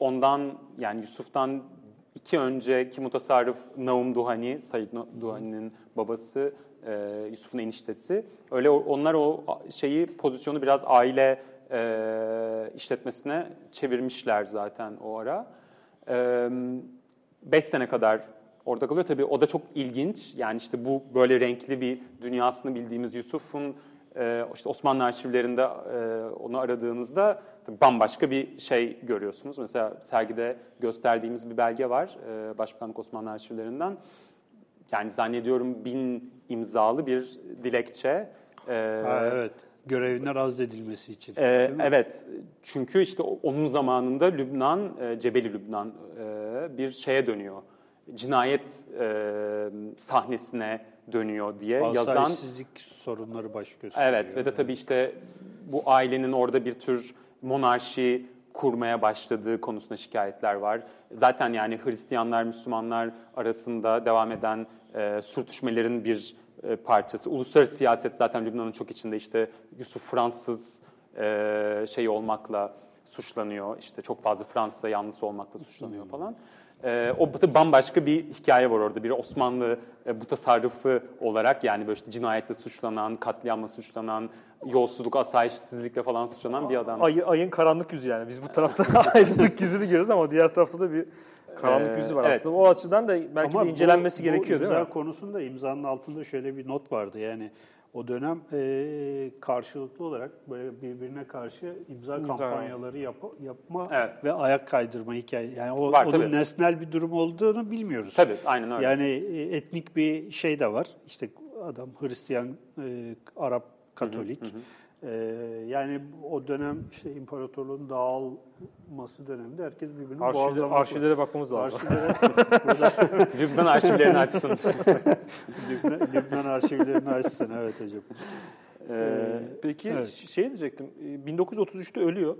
Ondan yani Yusuf'tan iki önceki mutasarrıf Naum Duhani, Said Duhani'nin babası, e, Yusuf'un eniştesi. Öyle onlar o şeyi pozisyonu biraz aile e, işletmesine çevirmişler zaten o ara. Ee, beş sene kadar orada kalıyor. Tabii o da çok ilginç. Yani işte bu böyle renkli bir dünyasını bildiğimiz Yusuf'un e, işte Osmanlı arşivlerinde e, onu aradığınızda bambaşka bir şey görüyorsunuz. Mesela sergide gösterdiğimiz bir belge var e, Başbakanlık Osmanlı arşivlerinden. Yani zannediyorum bin imzalı bir dilekçe. E, Ha, evet. Görevinden azledilmesi için. ee, evet, çünkü işte onun zamanında Lübnan, e, Cebeli Lübnan e, bir şeye dönüyor. Cinayet e, sahnesine dönüyor diye yazan. Asayişsizlik sorunları baş gösteriyor. Evet ve de tabii işte bu ailenin orada bir tür monarşi kurmaya başladığı konusunda şikayetler var. Zaten yani Hristiyanlar, Müslümanlar arasında devam eden e, sürtüşmelerin bir e, parçası. Uluslararası siyaset zaten Lübnan'ın çok içinde işte Yusuf Fransız e, şey olmakla suçlanıyor. İşte çok fazla Fransa yanlısı olmakla suçlanıyor falan. E, o bambaşka bir hikaye var orada. Bir Osmanlı e, bu tasarrufu olarak yani böyle işte cinayetle suçlanan, katliamla suçlanan, yolsuzluk, asayişsizlikle falan suçlanan bir adam. ay, ayın karanlık yüzü yani. Biz bu tarafta aydınlık yüzünü görüyoruz ama diğer tarafta da bir karanlık Ee, yüzü var. evet. Aslında o açıdan da belki Ama de incelenmesi bu, gerekiyor bu değil imza mi? konusunda imzanın altında şöyle bir not vardı. Yani o dönem e, karşılıklı olarak böyle birbirine karşı imza, İmza. kampanyaları yap, yapma Evet. ve ayak kaydırma hikaye. Yani o, Var, onun tabii. nesnel bir durum olduğunu bilmiyoruz. Tabii aynen öyle. Yani e, etnik bir şey de var. İşte adam Hristiyan, e, Arap Katolik. Ee, yani o dönem işte imparatorluğun dağılması döneminde herkes birbirini Arşivde, boğazlamak arşivlere bakmamız lazım. Arşivlere burada Lübnan arşivlerini açsın. Lübnan, Lübnan arşivlerini açsın. Evet hocam. Ee, peki evet. şey diyecektim. e, 1933'te ölüyor.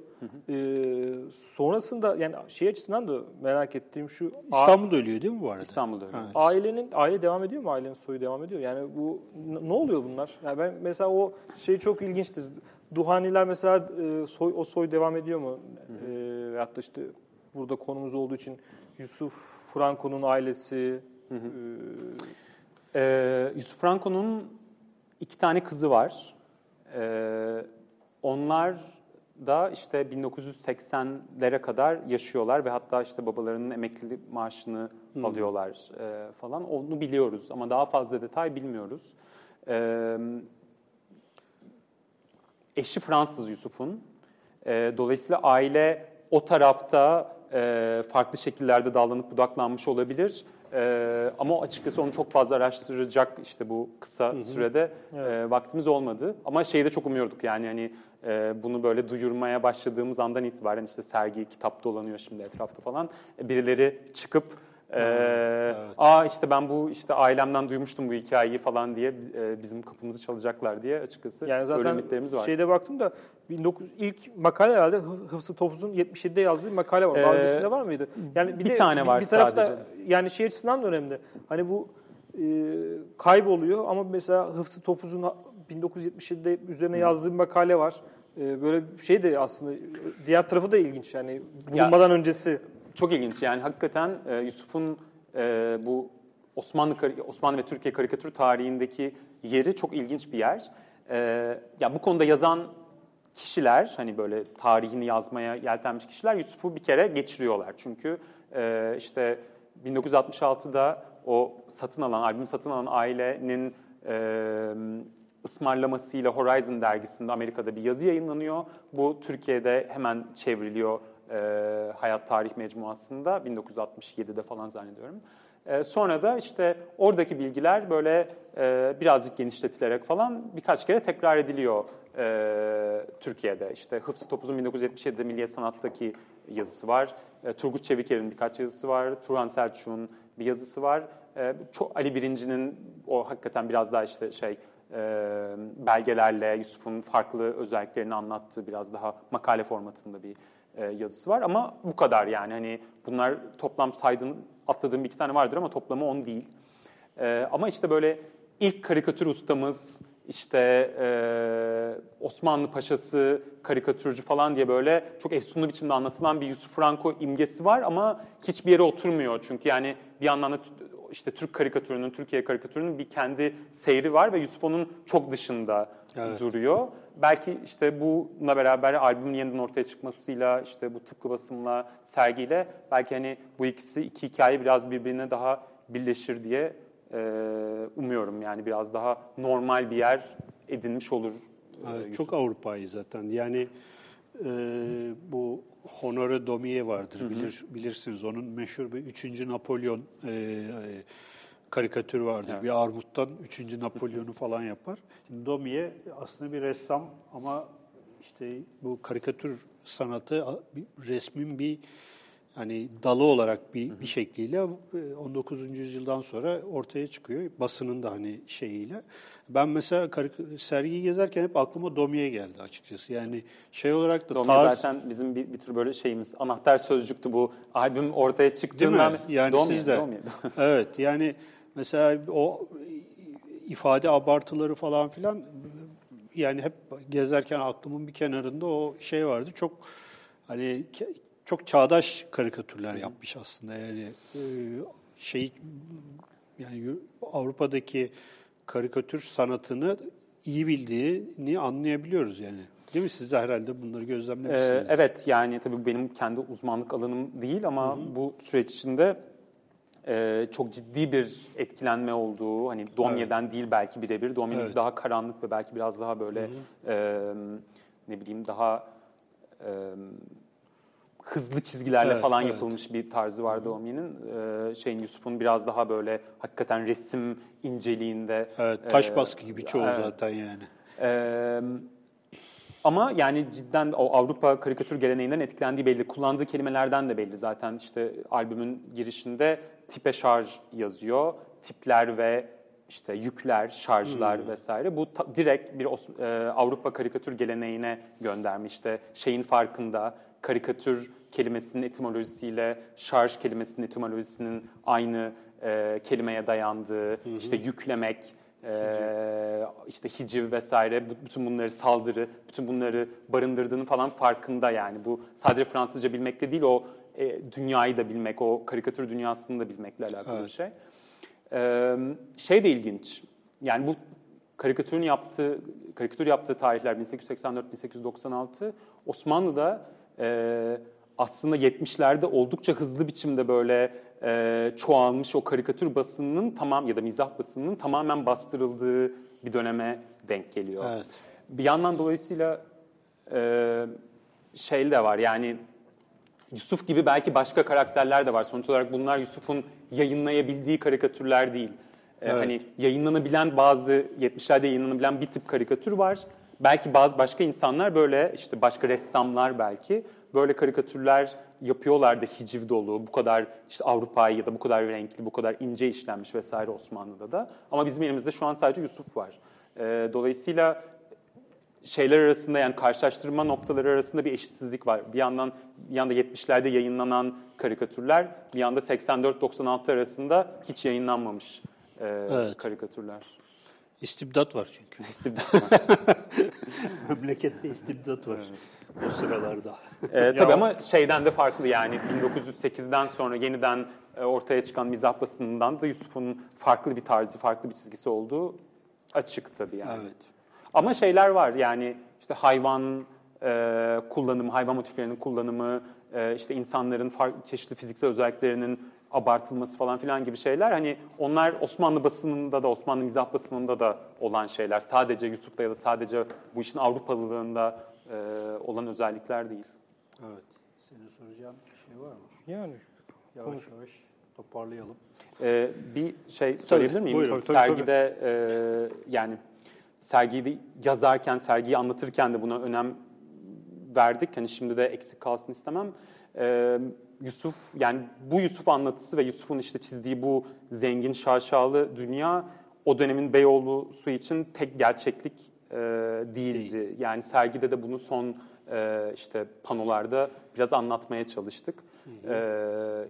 Ee, sonrasında yani şey açısından da merak ettiğim şu a- İstanbul'da ölüyor değil mi bu arada? İstanbul'da öyle. Ha, ailenin aile devam ediyor mu? Ailenin soyu devam ediyor. Yani bu n- ne oluyor bunlar? Yani ben mesela o şey çok ilginçtir. Duhaniler mesela e, soy o soy devam ediyor mu? E, veyahut da işte burada konumuz olduğu için Yusuf Franco'nun ailesi e, Ee, Yusuf Franco'nun iki tane kızı var. Ee, onlar da işte 1980'lere kadar yaşıyorlar ve hatta işte babalarının emeklilik maaşını alıyorlar e, falan. Onu biliyoruz ama daha fazla detay bilmiyoruz. Ee, eşi Fransız Yusuf'un. Ee, dolayısıyla aile o tarafta e, farklı şekillerde dallanıp budaklanmış olabilir. Ee, ama açıkçası onu çok fazla araştıracak işte bu kısa sürede e, vaktimiz olmadı. Ama şeyi de çok umuyorduk yani hani e, bunu böyle duyurmaya başladığımız andan itibaren işte sergi, kitap dolanıyor şimdi etrafta falan. E, birileri çıkıp e, aa işte ben bu işte ailemden duymuştum bu hikayeyi falan diye e, bizim kapımızı çalacaklar diye açıkçası yani zaten ümitlerimiz var. şeyde baktım da 19 ilk makale herhalde Hı- Hıfzı Topuz'un 77'de yazdığı bir makale var. Daha Ee, öncesinde var mıydı? Yani bir tane var bir tarafta sadece. yani şey açısından da önemli. Hani bu e, kayboluyor ama mesela Hıfzı Topuz'un 1977'de üzerine yazdığı bir makale var. E, böyle bir şey de aslında diğer tarafı da ilginç yani bulunmadan öncesi. Çok ilginç yani hakikaten e, Yusuf'un e, bu Osmanlı Osmanlı ve Türkiye karikatür tarihindeki yeri çok ilginç bir yer. E, ya bu konuda yazan kişiler hani böyle tarihini yazmaya yeltenmiş kişiler Yusuf'u bir kere geçiriyorlar. Çünkü e, işte 1966'da o satın alan, albüm satın alan ailenin e, ısmarlamasıyla Horizon dergisinde Amerika'da bir yazı yayınlanıyor. Bu Türkiye'de hemen çevriliyor e, Hayat Tarih Mecmuası'nda 1967'de falan zannediyorum. E, sonra da işte oradaki bilgiler böyle e, birazcık genişletilerek falan birkaç kere tekrar ediliyor e, Türkiye'de. İşte Hıfzı Topuz'un 1977'de Milliye Sanat'taki yazısı var. E, Turgut Çeviker'in birkaç yazısı var. Turhan Selçuk'un bir yazısı var. E, çok Ali Birinci'nin o hakikaten biraz daha işte şey e, belgelerle Yusuf'un farklı özelliklerini anlattığı biraz daha makale formatında bir e, yazısı var ama bu kadar yani hani bunlar toplam saydığın atladığım bir iki tane vardır ama toplamı 10 değil. E, ama işte böyle ilk karikatür ustamız işte e, Osmanlı Paşası karikatürcü falan diye böyle çok efsunlu biçimde anlatılan bir Yusuf Franco imgesi var ama hiçbir yere oturmuyor. Çünkü yani bir yandan da işte Türk karikatürünün, Türkiye karikatürünün bir kendi seyri var ve Yusuf onun çok dışında Evet. duruyor. Belki işte bununla beraber albümün yeniden ortaya çıkmasıyla, işte bu tıpkı basımla, sergiyle belki hani bu ikisi iki hikaye biraz birbirine daha birleşir diye e, umuyorum. Yani biraz daha normal bir yer edinmiş olur. Evet, Yusuf. çok Avrupa'yı zaten. Yani e, bu Honore Daumier vardır. Bilir, bilirsiniz onun meşhur bir 3. Napolyon e, e, karikatür vardır. Evet. Bir armuttan 3. Napolyon'u falan yapar. Şimdi Daumier aslında bir ressam ama işte bu karikatür sanatı resmin bir hani dalı olarak bir, bir şekliyle e, 19. yüzyıldan sonra ortaya çıkıyor. Basının da hani şeyiyle. Ben mesela sergiyi gezerken hep aklıma Domiye geldi açıkçası. Yani şey olarak da Domiye tarz... zaten bizim bir, bir tür böyle şeyimiz, anahtar sözcüktü bu albüm ortaya Değil mi? çıktığından. Yani Domiye, siz de. Domiye. evet yani mesela o ifade abartıları falan filan yani hep gezerken aklımın bir kenarında o şey vardı. Çok hani çok çağdaş karikatürler yapmış aslında. Yani e, şey yani Avrupa'daki karikatür sanatını iyi bildiğini anlayabiliyoruz yani. Değil mi? Siz de herhalde bunları gözlemlemişsiniz. Ee, evet yani tabii benim kendi uzmanlık alanım değil ama bu süreç içinde e, çok ciddi bir etkilenme olduğu hani Domye'den değil belki birebir. Domye'ninki Evet. daha karanlık ve belki biraz daha böyle e, ne bileyim daha e, hızlı çizgilerle Evet, falan evet. yapılmış bir tarzı var Domye'nin. E, şeyin Yusuf'un biraz daha böyle hakikaten resim inceliğinde. Evet, taş e, baskı gibi çoğu evet. zaten yani. Ee, ama yani cidden o Avrupa karikatür geleneğinden etkilendiği belli. Kullandığı kelimelerden de belli zaten. işte albümün girişinde tipe şarj yazıyor. Tipler ve işte yükler, şarjlar vesaire. Bu ta- direkt bir Os- e, Avrupa karikatür geleneğine göndermiş. İşte şeyin farkında karikatür kelimesinin etimolojisiyle şarj kelimesinin etimolojisinin aynı e, kelimeye dayandığı, işte yüklemek, ee, işte hiciv vesaire bütün bunları saldırı, bütün bunları barındırdığının falan farkında yani. Bu sadece Fransızca bilmekle değil o e, dünyayı da bilmek, o karikatür dünyasını da bilmekle alakalı bir şey. Ee, şey de ilginç. Yani bu karikatürün yaptığı karikatür yaptığı tarihler 1884-1896 Osmanlı'da e, aslında 70'lerde oldukça hızlı biçimde böyle e, çoğalmış o karikatür basınının tamam ya da mizah basınının tamamen bastırıldığı bir döneme denk geliyor. Evet. Bir yandan dolayısıyla e, şey de var yani Yusuf gibi belki başka karakterler de var. Sonuç olarak bunlar Yusuf'un yayınlayabildiği karikatürler değil. Ee, Evet. Hani yayınlanabilen bazı 70'lerde yayınlanabilen bir tip karikatür var. Belki bazı başka insanlar böyle işte başka ressamlar belki böyle karikatürler yapıyorlardı hiciv dolu. Bu kadar işte Avrupa'yı ya da bu kadar renkli, bu kadar ince işlenmiş vesaire Osmanlı'da da. Ama bizim elimizde şu an sadece Yusuf var. Ee, dolayısıyla şeyler arasında yani karşılaştırma noktaları arasında bir eşitsizlik var. Bir yandan bir yanda 70'lerde yayınlanan karikatürler, bir yanda 84-96 arasında hiç yayınlanmamış e, Evet. karikatürler. İstibdat var çünkü. İstibdat var. Memlekette istibdat var o sıralarda. e, tabii ama şeyden de farklı yani 1908'den sonra yeniden e, ortaya çıkan mizah basınından da Yusuf'un farklı bir tarzı, farklı bir çizgisi olduğu açık tabii yani. Evet. Ama şeyler var yani işte hayvan e, kullanımı, hayvan motiflerinin kullanımı, e, işte insanların farklı çeşitli fiziksel özelliklerinin abartılması falan filan gibi şeyler. Hani onlar Osmanlı basınında da, Osmanlı mizah basınında da olan şeyler. Sadece Yusuf'ta ya da sadece bu işin Avrupalılığında e, olan özellikler değil. Evet. Senin soracağın bir şey var mı? Yani Yavaş yavaş toparlayalım. Ee, bir şey söyleyebilir miyim? buyurun. Tabii, Sergide e, yani sergiyi yazarken, sergiyi anlatırken de buna önem verdik. Hani şimdi de eksik kalsın istemem. Ee, Yusuf yani bu Yusuf anlatısı ve Yusuf'un işte çizdiği bu zengin şaşalı dünya o dönemin Beyoğlu'su için tek gerçeklik e, değildi. Yani sergide de bunu son e, işte panolarda biraz anlatmaya çalıştık. Ee,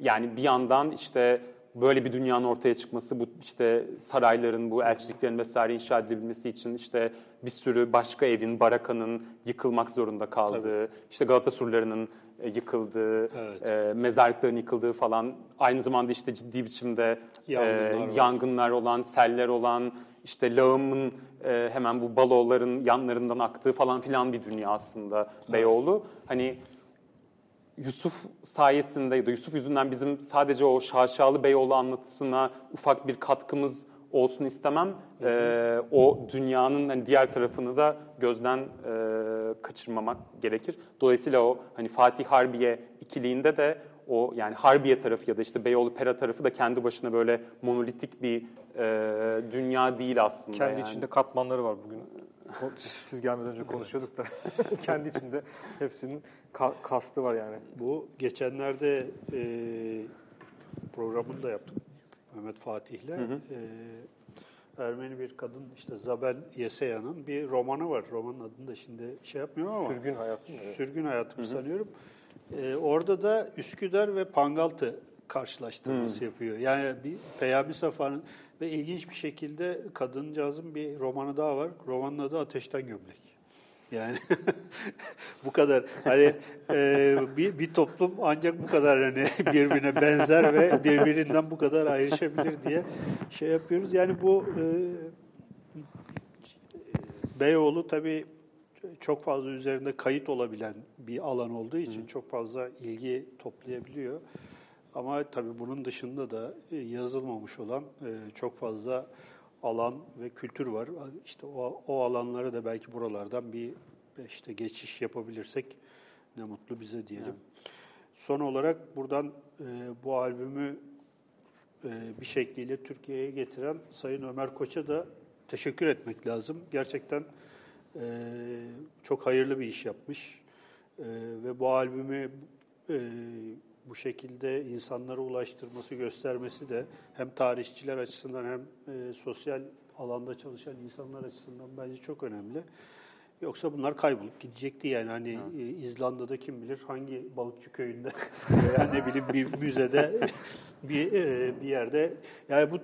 yani bir yandan işte böyle bir dünyanın ortaya çıkması, bu işte sarayların, bu elçiliklerin vesaire inşa edilebilmesi için işte bir sürü başka evin, barakanın yıkılmak zorunda kaldığı, işte Galata surlarının e, yıkıldığı, Evet. e, mezarlıkların yıkıldığı falan, aynı zamanda işte ciddi biçimde e, Yangınlar var. yangınlar olan, seller olan, işte lağımın e, hemen bu baloların yanlarından aktığı falan filan bir dünya aslında Beyoğlu. Hani Yusuf sayesinde ya da Yusuf yüzünden bizim sadece o şaşalı Beyoğlu anlatısına ufak bir katkımız olsun istemem. Ee, o dünyanın hani diğer tarafını da gözden e, kaçırmamak gerekir. Dolayısıyla o hani Fatih Harbiye ikiliğinde de o yani Harbiye tarafı ya da işte Beyoğlu Pera tarafı da kendi başına böyle monolitik bir e, dünya değil aslında. kendi yani. içinde katmanları var bugün. Siz gelmeden önce konuşuyorduk da kendi içinde hepsinin ka- kastı var yani. Bu geçenlerde e, programını da yaptık Mehmet Fatih'le. E, Ermeni bir kadın işte Zabel Yeseyan'ın bir romanı var. Romanın adını da şimdi şey yapmıyorum ama. Sürgün hayatı mı? Sürgün hayatım sanıyorum. Ee, orada da Üsküdar ve Pangaltı karşılaştırması yapıyor. Yani bir Peyami Safa'nın ve ilginç bir şekilde kadıncağızın bir romanı daha var. Romanın adı Ateşten Gömlek. Yani bu kadar hani e, bir, bir toplum ancak bu kadar hani birbirine benzer ve birbirinden bu kadar ayrışabilir diye şey yapıyoruz. Yani bu e, Beyoğlu tabii çok fazla üzerinde kayıt olabilen bir alan olduğu için çok fazla ilgi toplayabiliyor. Ama tabii bunun dışında da e, yazılmamış olan e, çok fazla alan ve kültür var. İşte o, o alanlara da belki buralardan bir işte geçiş yapabilirsek ne mutlu bize diyelim. Son olarak buradan e, bu albümü e, bir şekliyle Türkiye'ye getiren Sayın Ömer Koç'a da teşekkür etmek lazım. Gerçekten e, çok hayırlı bir iş yapmış E, ve bu albümü e, bu şekilde insanlara ulaştırması, göstermesi de hem tarihçiler açısından hem e, sosyal alanda çalışan insanlar açısından bence çok önemli. Yoksa bunlar kaybolup gidecekti yani hani e, İzlanda'da kim bilir hangi balıkçı köyünde veya ne bileyim bir müzede bir e, bir yerde yani bu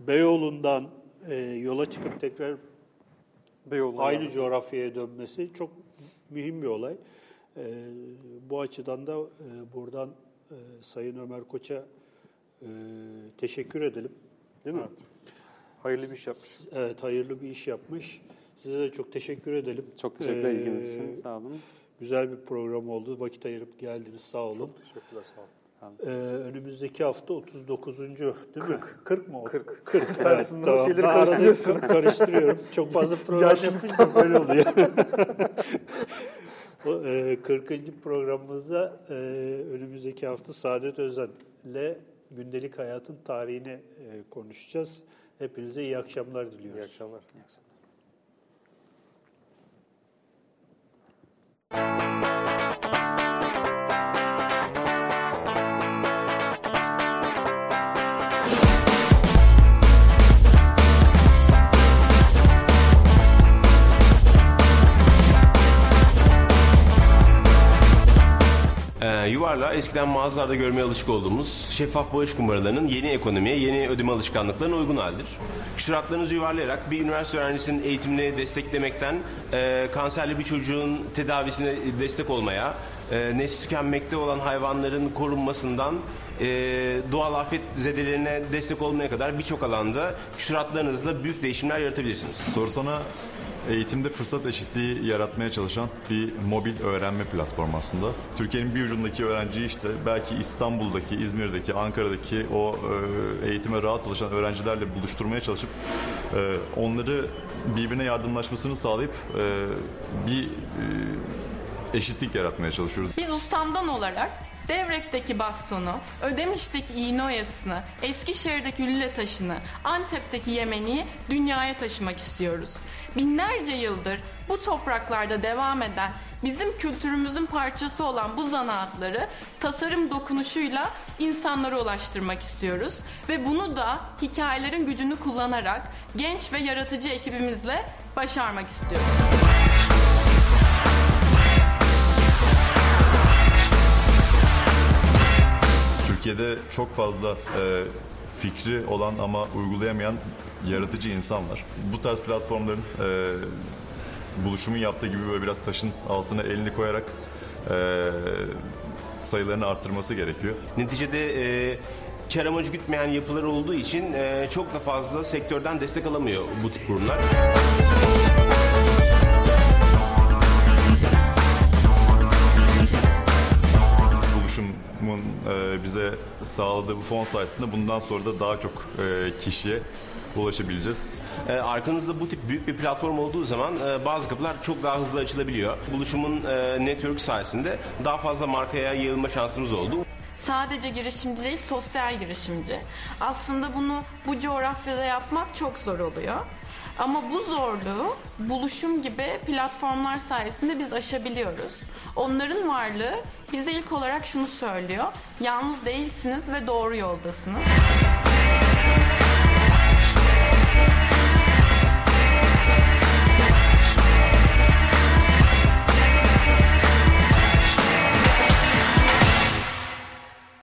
Beyoğlu'ndan e, yola çıkıp tekrar Beyoğlu'na aynı coğrafyaya dönmesi çok mühim bir olay. E, bu açıdan da e, buradan e, Sayın Ömer Koç'a e, teşekkür edelim. Değil mi? Hayırlı bir iş yapmış. Evet, hayırlı bir iş yapmış. Size de çok teşekkür edelim. Çok teşekkürler Ee, ilginiz için. Sağ olun. Güzel bir program oldu. Vakit ayırıp geldiniz. Sağ olun. Teşekkürler sağ olun. Ee, önümüzdeki hafta 39. değil mi? 40 mı oldu? 40. 40. Sen evet, tamam. şeyleri karıştırıyorsun. kar- karıştırıyorum. Çok fazla program yapınca böyle oluyor. O, e, 40. programımızda e, önümüzdeki hafta Saadet Özen'le gündelik hayatın tarihini e, konuşacağız. Hepinize iyi akşamlar diliyoruz. İyi akşamlar. Ee, yuvarla eskiden mağazalarda görmeye alışık olduğumuz şeffaf bağış kumbaralarının yeni ekonomiye, yeni ödeme alışkanlıklarına uygun haldir. Küsuratlarınızı yuvarlayarak bir üniversite öğrencisinin eğitimini desteklemekten, e, kanserli bir çocuğun tedavisine destek olmaya, e, nesli tükenmekte olan hayvanların korunmasından e, doğal afet zedelerine destek olmaya kadar birçok alanda küsuratlarınızla büyük değişimler yaratabilirsiniz. Sorsana eğitimde fırsat eşitliği yaratmaya çalışan bir mobil öğrenme platformu aslında. Türkiye'nin bir ucundaki öğrenciyi işte belki İstanbul'daki, İzmir'deki, Ankara'daki o e, eğitime rahat ulaşan öğrencilerle buluşturmaya çalışıp e, onları birbirine yardımlaşmasını sağlayıp e, bir eşitlik yaratmaya çalışıyoruz. Biz ustamdan olarak Devrek'teki bastonu, Ödemiş'teki iğne Eskişehir'deki lüle taşını, Antep'teki yemeniyi dünyaya taşımak istiyoruz. Binlerce yıldır bu topraklarda devam eden, bizim kültürümüzün parçası olan bu zanaatları tasarım dokunuşuyla insanlara ulaştırmak istiyoruz. Ve bunu da hikayelerin gücünü kullanarak genç ve yaratıcı ekibimizle başarmak istiyoruz. Türkiye'de çok fazla e, fikri olan ama uygulayamayan yaratıcı insan var. Bu tarz platformların e, buluşumun yaptığı gibi böyle biraz taşın altına elini koyarak e, sayılarını arttırması gerekiyor. Neticede e, kar amacı gütmeyen yapılar olduğu için e, çok da fazla sektörden destek alamıyor bu tip kurumlar. Buluşumun e, bize sağladığı bu fon sayesinde bundan sonra da daha çok e, kişiye ulaşabileceğiz. E, arkanızda bu tip büyük bir platform olduğu zaman e, bazı kapılar çok daha hızlı açılabiliyor. Buluşumun e, network sayesinde daha fazla markaya yayılma şansımız oldu. sadece girişimci değil sosyal girişimci. Aslında bunu bu coğrafyada yapmak çok zor oluyor. Ama bu zorluğu buluşum gibi platformlar sayesinde biz aşabiliyoruz. Onların varlığı bize ilk olarak şunu söylüyor. Yalnız değilsiniz ve doğru yoldasınız.